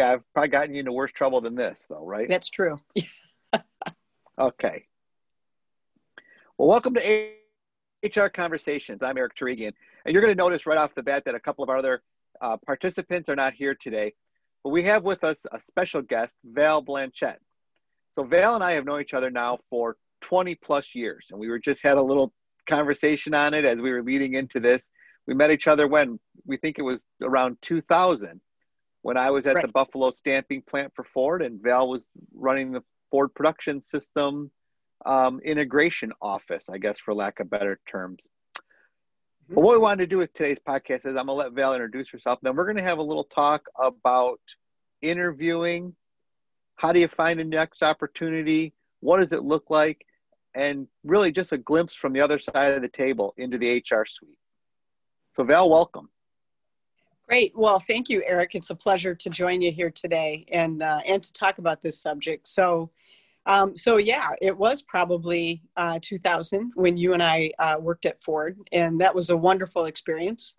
Yeah, I've probably gotten you into worse trouble than this, though, right? That's true. okay. Well, welcome to HR Conversations. I'm Eric Turigian, and you're going to notice right off the bat that a couple of our other uh, participants are not here today, but we have with us a special guest, Val Blanchette. So Val and I have known each other now for 20 plus years, and we were just had a little conversation on it as we were leading into this. We met each other when we think it was around 2000 when I was at right. the Buffalo stamping plant for Ford, and Val was running the Ford production system um, integration office, I guess, for lack of better terms. Mm-hmm. But what we wanted to do with today's podcast is I'm going to let Val introduce herself. Then we're going to have a little talk about interviewing. How do you find a next opportunity? What does it look like? And really just a glimpse from the other side of the table into the HR suite. So, Val, welcome. Great. Well, thank you, Eric. It's a pleasure to join you here today and uh, and to talk about this subject. So, um, so yeah, it was probably uh, 2000 when you and I uh, worked at Ford, and that was a wonderful experience,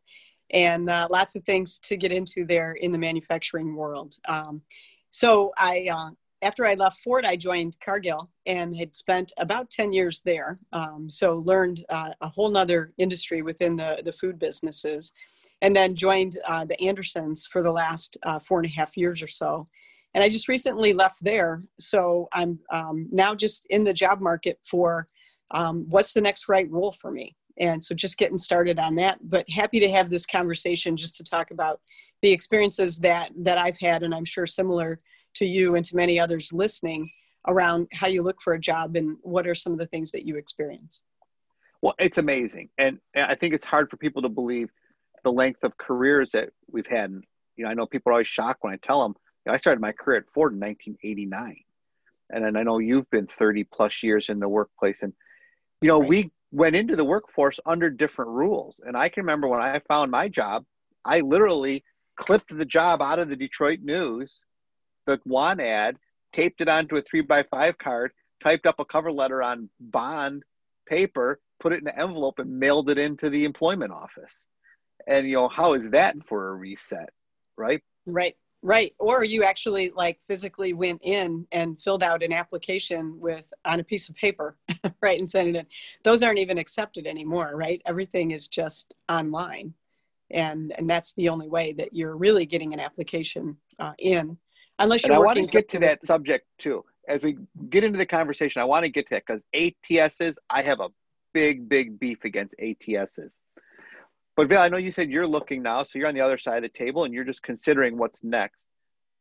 and uh, lots of things to get into there in the manufacturing world. Um, so I, uh, after I left Ford, I joined Cargill and had spent about 10 years there. Um, so learned uh, a whole nother industry within the the food businesses and then joined uh, the Andersons for the last uh, four and a half years or so. And I just recently left there. So I'm um, now just in the job market for um, what's the next right role for me. And so just getting started on that, but happy to have this conversation just to talk about the experiences that, that I've had, and I'm sure similar to you and to many others listening around how you look for a job and what are some of the things that you experience. Well, it's amazing. And I think it's hard for people to believe the length of careers that we've had. And, you know, I know people are always shocked when I tell them, you know, I started my career at Ford in 1989. And then I know you've been 30 plus years in the workplace. And, you know, right. we went into the workforce under different rules. And I can remember when I found my job, I literally clipped the job out of the Detroit News, the one ad, taped it onto a three by five card, typed up a cover letter on bond paper, put it in an envelope, and mailed it into the employment office. And you know how is that for a reset right? Right right. Or you actually like physically went in and filled out an application with on a piece of paper right and sent it in. Those aren't even accepted anymore right? Everything is just online. And and that's the only way that you're really getting an application uh, in unless you're and i want to get to that subject too as we get into the conversation i want to get to that because ats's i have a big big beef against ats's but Val, I know you said you're looking now, so you're on the other side of the table and you're just considering what's next.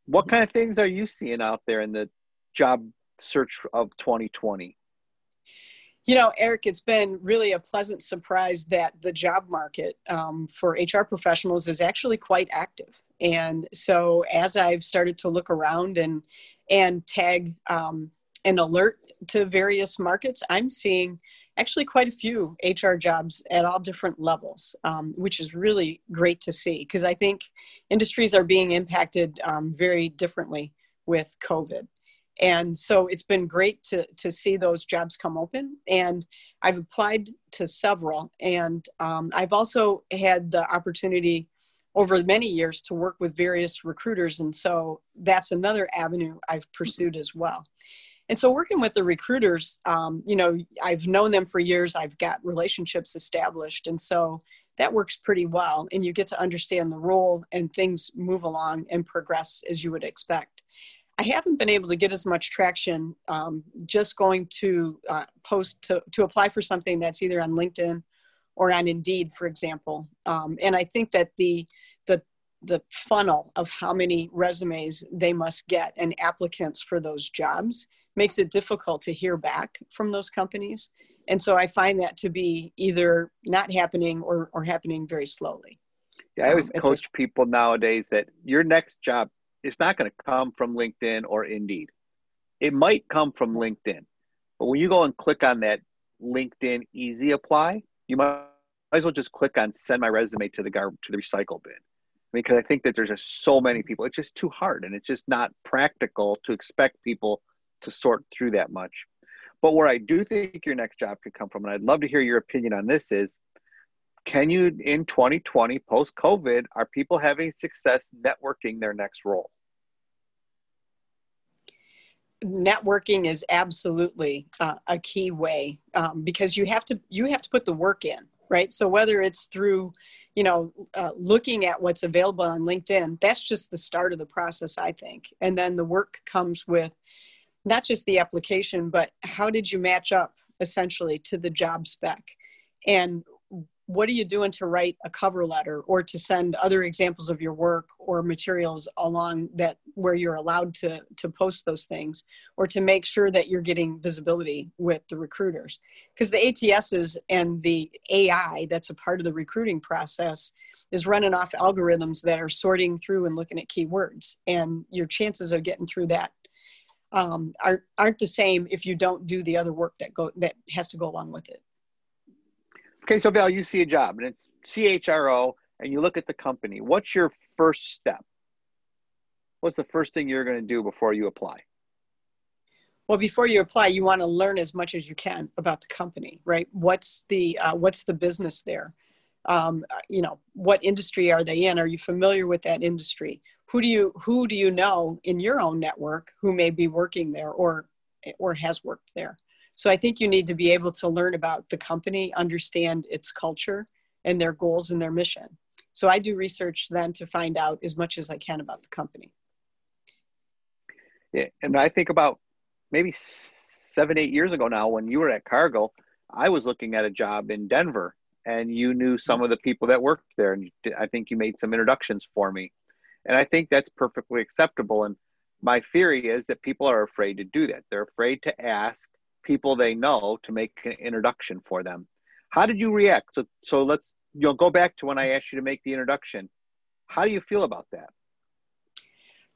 What kind of things are you seeing out there in the job search of 2020? You know, Eric, it's been really a pleasant surprise that the job market um, for HR professionals is actually quite active. And so, as I've started to look around and and tag um, an alert to various markets, I'm seeing actually quite a few HR jobs at all different levels, um, which is really great to see because I think industries are being impacted um, very differently with COVID. And so it's been great to, to see those jobs come open. And I've applied to several. And um, I've also had the opportunity over many years to work with various recruiters. And so that's another avenue I've pursued as well. And so working with the recruiters, um, you know, I've known them for years. I've got relationships established. And so that works pretty well. And you get to understand the role and things move along and progress as you would expect. I haven't been able to get as much traction um, just going to uh, post to, to apply for something that's either on LinkedIn or on Indeed, for example. Um, and I think that the the the funnel of how many resumes they must get and applicants for those jobs makes it difficult to hear back from those companies. And so I find that to be either not happening or, or happening very slowly. Yeah, I always um, coach people nowadays that your next job is not going to come from LinkedIn or Indeed. It might come from LinkedIn, but when you go and click on that LinkedIn Easy Apply, you might, might as well just click on send my resume to the gar- to the recycle bin because I think that there's just so many people. It's just too hard, and it's just not practical to expect people to sort through that much. But where I do think your next job could come from, and I'd love to hear your opinion on this, is can you in 2020 post COVID are people having success networking their next role? Networking is absolutely uh, a key way um, because you have to you have to put the work in right? So whether it's through you know uh, looking at what's available on linkedin that's just the start of the process i think. And then the work comes with not just the application but how did you match up essentially to the job spec? And what are you doing to write a cover letter or to send other examples of your work or materials along that where you're allowed to to post those things or to make sure that you're getting visibility with the recruiters? Because the ATSs and the AI that's a part of the recruiting process is running off algorithms that are sorting through and looking at keywords and your chances of getting through that um, are, aren't the same if you don't do the other work that go that has to go along with it Okay, so Val, you see a job and it's CHRO, and you look at the company. What's your first step? What's the first thing you're going to do before you apply? Well, before you apply, you want to learn as much as you can about the company, right? What's the uh, what's the business there? Um, you know, what industry are they in? Are you familiar with that industry? Who do you who do you know in your own network who may be working there or or has worked there? So I think you need to be able to learn about the company, understand its culture and their goals and their mission. So I do research then to find out as much as I can about the company. Yeah, and I think about maybe seven, eight years ago now, when you were at Cargill, I was looking at a job in Denver, and you knew some of the people that worked there, and I think you made some introductions for me, and I think that's perfectly acceptable. And my theory is that people are afraid to do that; they're afraid to ask people they know to make an introduction for them. How did you react? So, so let's you know go back to when I asked you to make the introduction. How do you feel about that?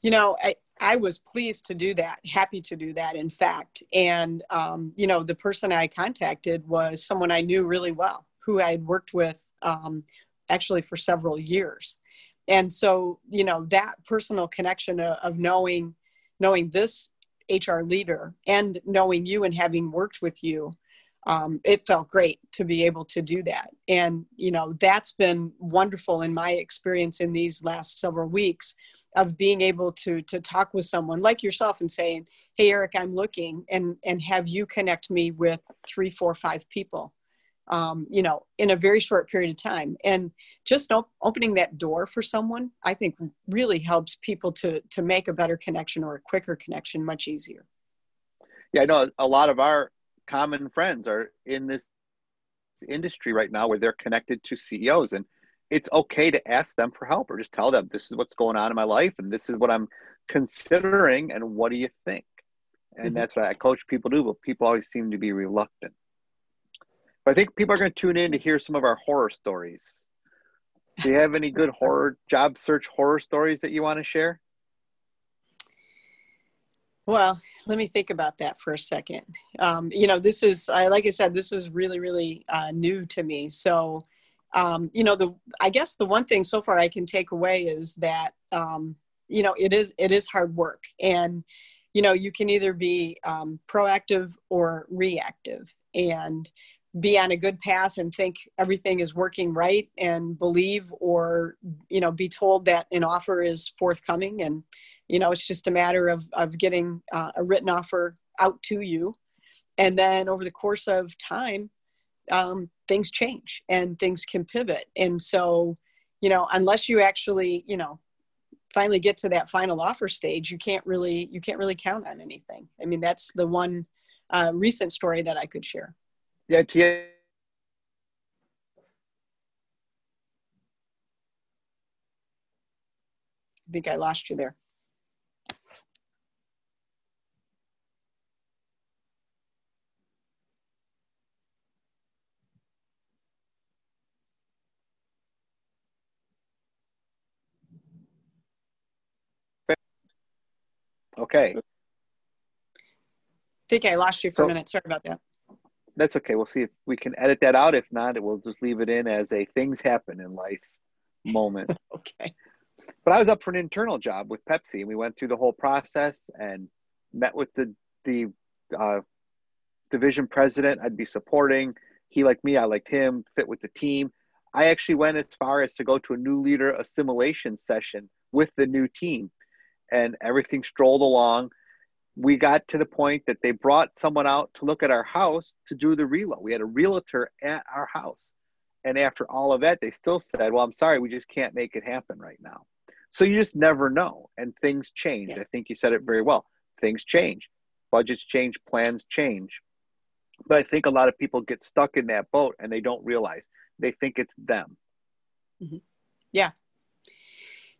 You know, I, I was pleased to do that, happy to do that, in fact. And, um, you know, the person I contacted was someone I knew really well, who I had worked with um, actually for several years. And so, you know, that personal connection of, of knowing knowing this HR leader and knowing you and having worked with you, um, it felt great to be able to do that. And, you know, that's been wonderful in my experience in these last several weeks of being able to, to talk with someone like yourself and saying, Hey, Eric, I'm looking and, and have you connect me with three, four, five people um, you know, in a very short period of time. And just op- opening that door for someone, I think really helps people to, to make a better connection or a quicker connection much easier. Yeah, I know a lot of our common friends are in this industry right now where they're connected to CEOs and it's okay to ask them for help or just tell them this is what's going on in my life and this is what I'm considering and what do you think? And mm-hmm. that's what I coach people do, but people always seem to be reluctant. But I think people are going to tune in to hear some of our horror stories. Do you have any good horror job search horror stories that you want to share? Well, let me think about that for a second. Um, you know, this is, I, like I said, this is really, really uh, new to me. So, um, you know, the I guess the one thing so far I can take away is that, um, you know, it is it is hard work, and you know, you can either be um, proactive or reactive, and be on a good path and think everything is working right and believe or you know be told that an offer is forthcoming. And you know it's just a matter of of getting uh, a written offer out to you. And then over the course of time um, things change and things can pivot. And so you know unless you actually you know finally get to that final offer stage you can't really you can't really count on anything. I mean that's the one uh, recent story that i could share yeah, I think I lost you there. Okay. I think I lost you for so, a minute. Sorry about that that's okay. We'll see if we can edit that out. If not, we'll just leave it in as a things happen in life moment. okay. But I was up for an internal job with Pepsi, and we went through the whole process and met with the the uh, division president. I'd be supporting. He liked me. I liked him. Fit with the team. I actually went as far as to go to a new leader assimilation session with the new team, and everything strolled along we got to the point that they brought someone out to look at our house to do the reload. We had a realtor at our house. And after all of that, they still said, Well, I'm sorry, we just can't make it happen right now. So you just never know. And things change. Yeah. I think you said it very well. Things change, budgets change, plans change. But I think a lot of people get stuck in that boat and they don't realize they think it's them. Mm-hmm. Yeah,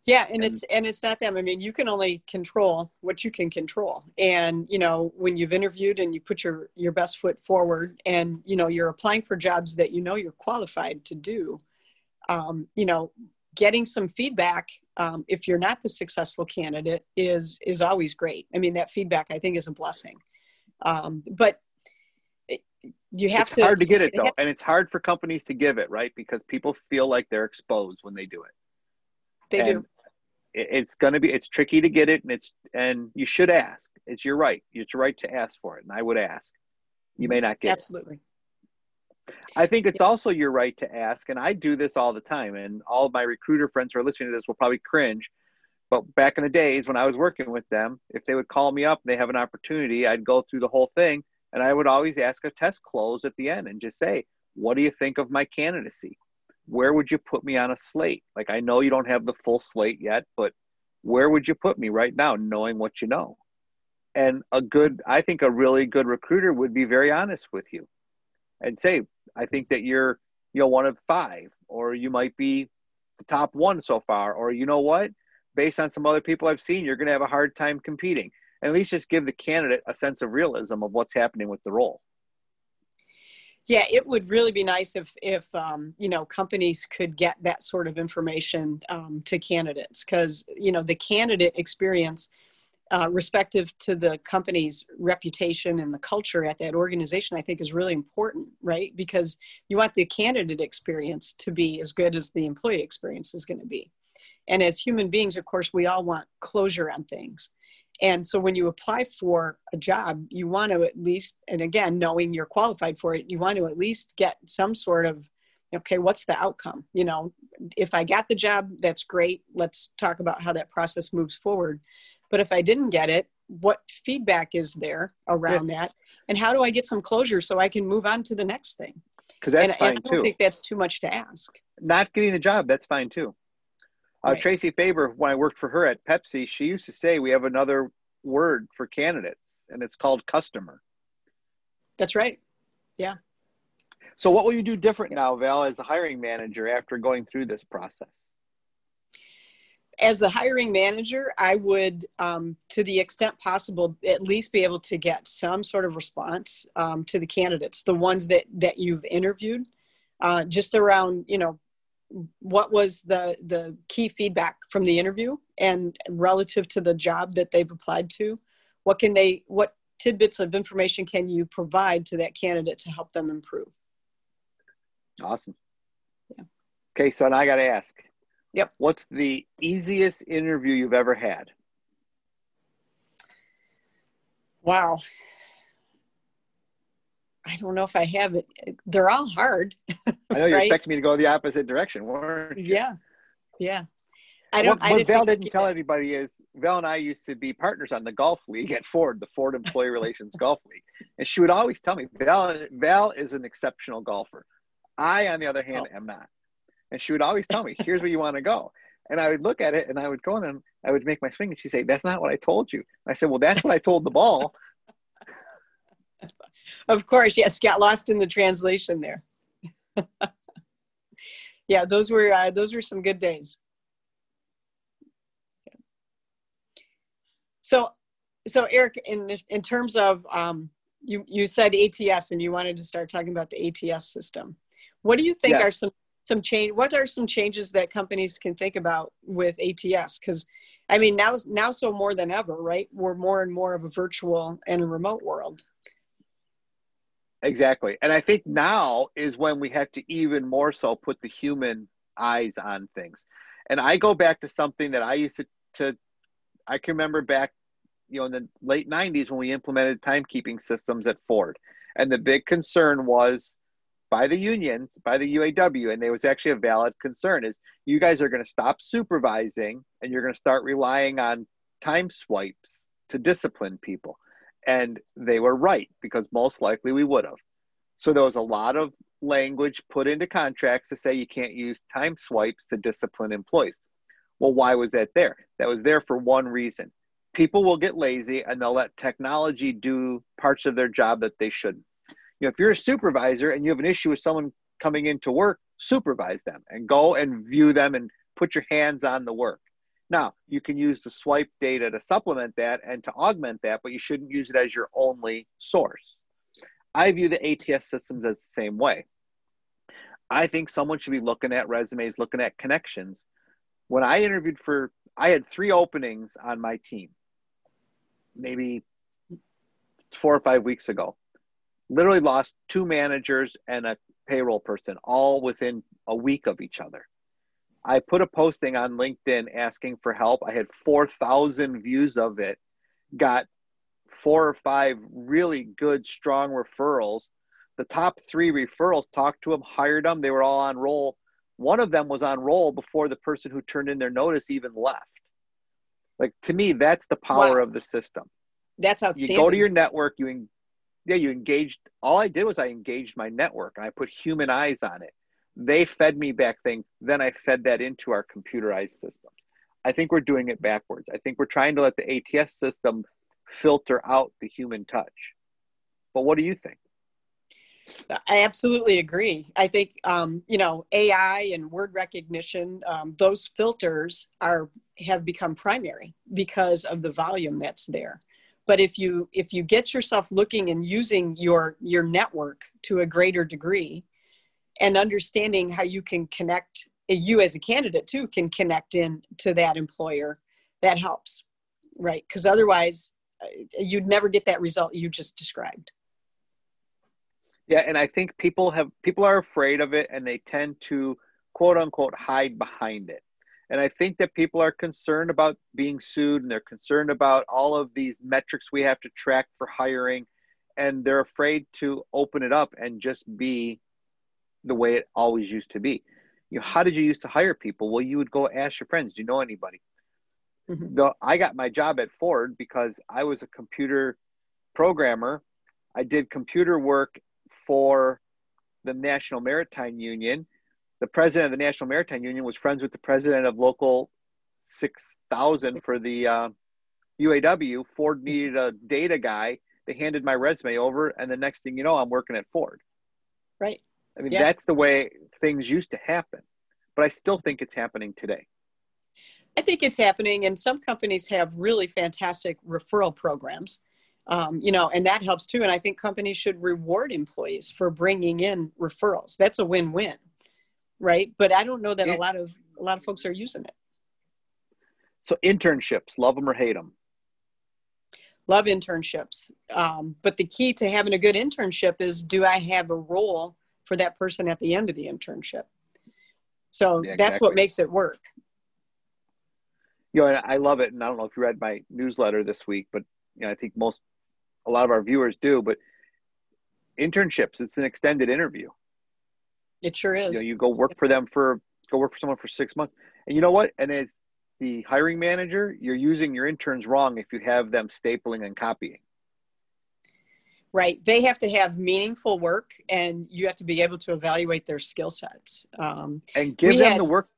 yeah and, and it's and it's not them. I mean you can only control what you can control. And you know when you've interviewed and you put your your best foot forward and you know you're applying for jobs that you know you're qualified to do um, you know getting some feedback um, if you're not the successful candidate is is always great. I mean that feedback i think is a blessing. Um, but you have to it's to hard to get it though and it's hard for companies to give it right? Because people feel like they're exposed when they do it. They and do it's going to be it's tricky to get it and it's and you should ask. It's your right. It's your right to ask for it and i would ask. You may not get absolutely. It. i think it's yeah. also your right to ask and i do this all the time and all of my recruiter friends who are listening to this will probably cringe but back in the days when i was working with them if they would call me up and they have an opportunity i'd go through the whole thing and i would always ask a test close at the end and just say what do you think of my candidacy where would you put me on a slate? Like, I know you don't have the full slate yet, but where would you put me right now, knowing what you know? And a good, I think a really good recruiter would be very honest with you and say, I think that you're, you know, one of five, or you might be the top one so far, or you know what, based on some other people I've seen, you're going to have a hard time competing. And at least just give the candidate a sense of realism of what's happening with the role yeah it would really be nice if if um, you know companies could get that sort of information um, to candidates because you know the candidate experience uh, respective to the company's reputation and the culture at that organization i think is really important right? Because you want the candidate experience to be as good as the employee experience is going to be. And as human beings of course we all want closure on things and so when you apply for a job, you want to at least, and again, knowing you're qualified for it, you want to at least get some sort of, okay, what's the outcome? You know, if I got the job, that's great. Let's talk about how that process moves forward. But if I didn't get it, what feedback is there around yeah. that? And how do I get some closure so I can move on to the next thing? Because that's and, fine and I don't too. think that's too much to ask. Not getting the job, that's fine too. Uh, right. Tracy Faber, when I worked for her at Pepsi, she used to say we have another word for candidates, and it's called customer. That's right. Yeah. So, what will you do different now, Val, as a hiring manager after going through this process? As the hiring manager, I would, um, to the extent possible, at least be able to get some sort of response um, to the candidates, the ones that that you've interviewed, uh, just around, you know, what was the the key feedback from the interview and relative to the job that they've applied to what can they what tidbits of information can you provide to that candidate to help them improve? Awesome. Yeah. okay so now i got to ask. Yep. What's the easiest interview you've ever had? Wow I don't know if I have it. They're all hard. I know you're right? expecting me to go the opposite direction, weren't you? Yeah, yeah. I don't. What, I what Val didn't tell anybody is Val and I used to be partners on the golf league at Ford, the Ford Employee Relations Golf League, and she would always tell me Val Val is an exceptional golfer. I, on the other hand, oh. am not. And she would always tell me, "Here's where you want to go." And I would look at it and I would go and I would make my swing, and she'd say, "That's not what I told you." I said, "Well, that's what I told the ball." Of course, yes, got lost in the translation there. yeah, those were uh, those were some good days. So, so Eric, in in terms of um, you you said ATS and you wanted to start talking about the ATS system. What do you think yes. are some some change? What are some changes that companies can think about with ATS? Because I mean, now now so more than ever, right? We're more and more of a virtual and a remote world. Exactly. And I think now is when we have to even more so put the human eyes on things. And I go back to something that I used to, to I can remember back, you know, in the late 90s when we implemented timekeeping systems at Ford. And the big concern was by the unions, by the UAW, and there was actually a valid concern is you guys are going to stop supervising and you're going to start relying on time swipes to discipline people. And they were right because most likely we would have. So there was a lot of language put into contracts to say you can't use time swipes to discipline employees. Well, why was that there? That was there for one reason. People will get lazy and they'll let technology do parts of their job that they shouldn't. You know, if you're a supervisor and you have an issue with someone coming into work, supervise them and go and view them and put your hands on the work. Now, you can use the swipe data to supplement that and to augment that, but you shouldn't use it as your only source. I view the ATS systems as the same way. I think someone should be looking at resumes, looking at connections. When I interviewed for, I had three openings on my team, maybe four or five weeks ago. Literally lost two managers and a payroll person all within a week of each other. I put a posting on LinkedIn asking for help. I had 4,000 views of it, got four or five really good, strong referrals. The top three referrals talked to them, hired them. They were all on roll. One of them was on roll before the person who turned in their notice even left. Like to me, that's the power wow. of the system. That's outstanding. You go to your network, you yeah, you engaged. All I did was I engaged my network and I put human eyes on it. They fed me back things. Then I fed that into our computerized systems. I think we're doing it backwards. I think we're trying to let the ATS system filter out the human touch. But what do you think? I absolutely agree. I think um, you know AI and word recognition; um, those filters are have become primary because of the volume that's there but if you if you get yourself looking and using your your network to a greater degree and understanding how you can connect you as a candidate too can connect in to that employer that helps right because otherwise uh, you'd never get that result you just described yeah and i think people have people are afraid of it and they tend to quote unquote hide behind it and I think that people are concerned about being sued and they're concerned about all of these metrics we have to track for hiring. And they're afraid to open it up and just be the way it always used to be. You know, how did you used to hire people? Well, you would go ask your friends, do you know anybody? Mm-hmm. The, I got my job at Ford because I was a computer programmer. I did computer work for the National Maritime Union the president of the National Maritime Union was friends with the president of Local 6000 for the uh, UAW. Ford needed a data guy. They handed my resume over, and the next thing you know, I'm working at Ford. Right. I mean, yeah. that's the way things used to happen, but I still think it's happening today. I think it's happening, and some companies have really fantastic referral programs. Um, you know, and that helps too. And I think companies should reward employees for bringing in referrals. That's a win-win right? But I don't know that a lot of a lot of folks are using it. So internships, love them or hate them. Love internships, um, but the key to having a good internship is: do I have a role for that person at the end of the internship? So yeah, that's what makes it work. You know, I love it, and I don't know if you read my newsletter this week, but you know, I think most, a lot of our viewers do. But internships, it's an extended interview. It sure is. You, know, you go work for them for go work for someone for six months, and you know what? And as the hiring manager, you're using your interns wrong if you have them stapling and copying. Right. They have to have meaningful work, and you have to be able to evaluate their skill sets. Um, and give them had, the work.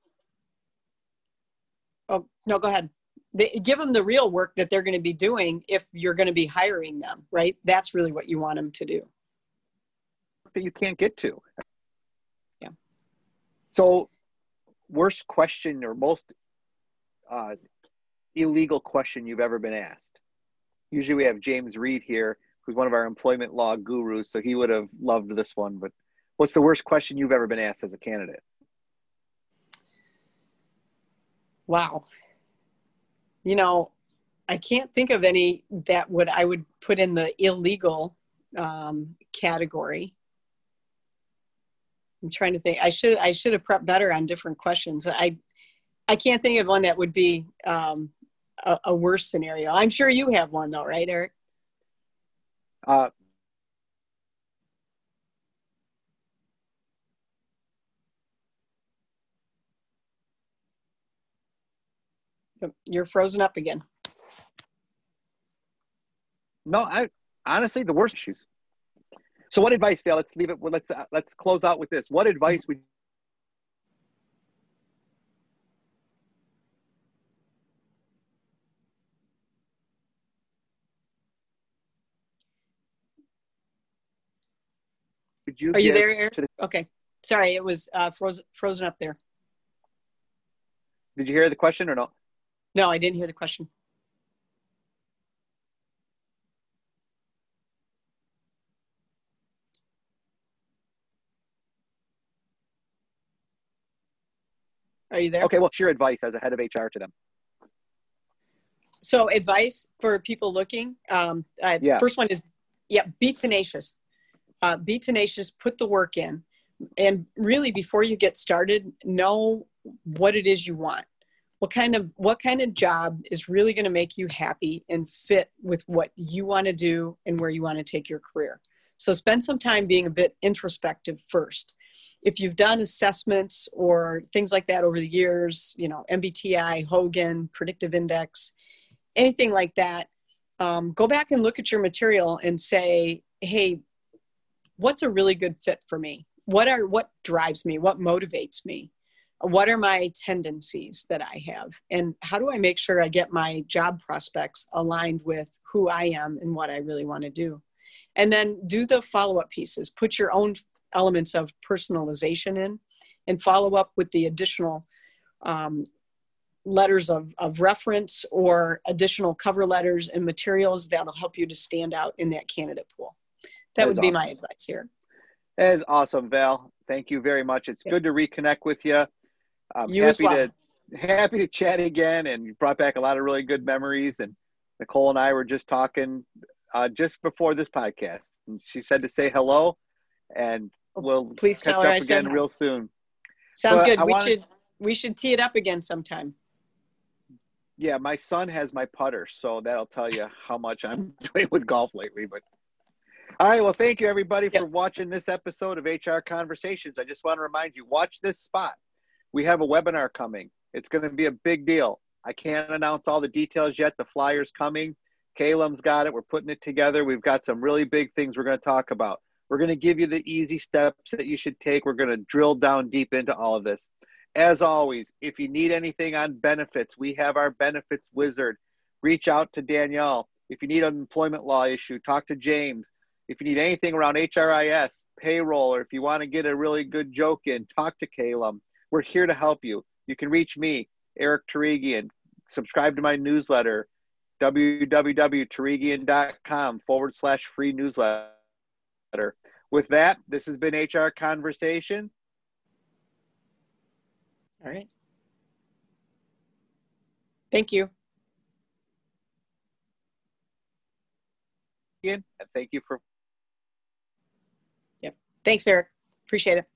Oh no, go ahead. They, give them the real work that they're going to be doing if you're going to be hiring them. Right. That's really what you want them to do. That you can't get to. Yeah. So, worst question or most uh, illegal question you've ever been asked? Usually, we have James Reed here, who's one of our employment law gurus, so he would have loved this one. But what's the worst question you've ever been asked as a candidate? Wow. You know, I can't think of any that would I would put in the illegal um, category. I'm trying to think. I should I should have prepped better on different questions. I I can't think of one that would be um, a, a, worse scenario. I'm sure you have one though, right, Eric? Uh, You're frozen up again. No, I honestly the worst issues. So, what advice, Phil? Let's leave it. Let's uh, let's close out with this. What advice would would you? Are you there, Eric? The- okay. Sorry, it was uh, frozen frozen up there. Did you hear the question or not? No, I didn't hear the question. Are you there? Okay, what's your advice as a head of HR to them? So, advice for people looking. Um, uh, yeah. First one is, yeah, be tenacious. Uh, be tenacious. Put the work in, and really, before you get started, know what it is you want. What kind of what kind of job is really going to make you happy and fit with what you want to do and where you want to take your career. So, spend some time being a bit introspective first if you've done assessments or things like that over the years, you know, MBTI, Hogan, predictive index, anything like that, um, go back and look at your material and say, hey, what's a really good fit for me? What are what drives me? What motivates me? What are my tendencies that I have? And how do I make sure I get my job prospects aligned with who I am and what I really want to do? And then do the follow up pieces. Put your own elements of personalization in and follow up with the additional um, letters of, of reference or additional cover letters and materials that'll help you to stand out in that candidate pool. That, that would be awesome. my advice here. That is awesome, Val. Thank you very much. It's yeah. good to reconnect with you. I'm you happy well. to happy to chat again, and you brought back a lot of really good memories. And Nicole and I were just talking uh, just before this podcast, and she said to say hello, and we'll please tell her I said again real soon. Sounds but good. I we wanted, should we should tee it up again sometime. Yeah, my son has my putter, so that'll tell you how much I'm doing with golf lately. But all right, well, thank you everybody yep. for watching this episode of HR Conversations. I just want to remind you, watch this spot. We have a webinar coming. It's going to be a big deal. I can't announce all the details yet. The flyer's coming. Caleb's got it. We're putting it together. We've got some really big things we're going to talk about. We're going to give you the easy steps that you should take. We're going to drill down deep into all of this. As always, if you need anything on benefits, we have our benefits wizard. Reach out to Danielle. If you need an employment law issue, talk to James. If you need anything around HRIS, payroll, or if you want to get a really good joke in, talk to Caleb. We're here to help you. You can reach me, Eric Turigian. Subscribe to my newsletter, www.turigian.com forward slash free newsletter. With that, this has been HR Conversation. All right. Thank you. And thank you for. Thanks, Eric. Appreciate it.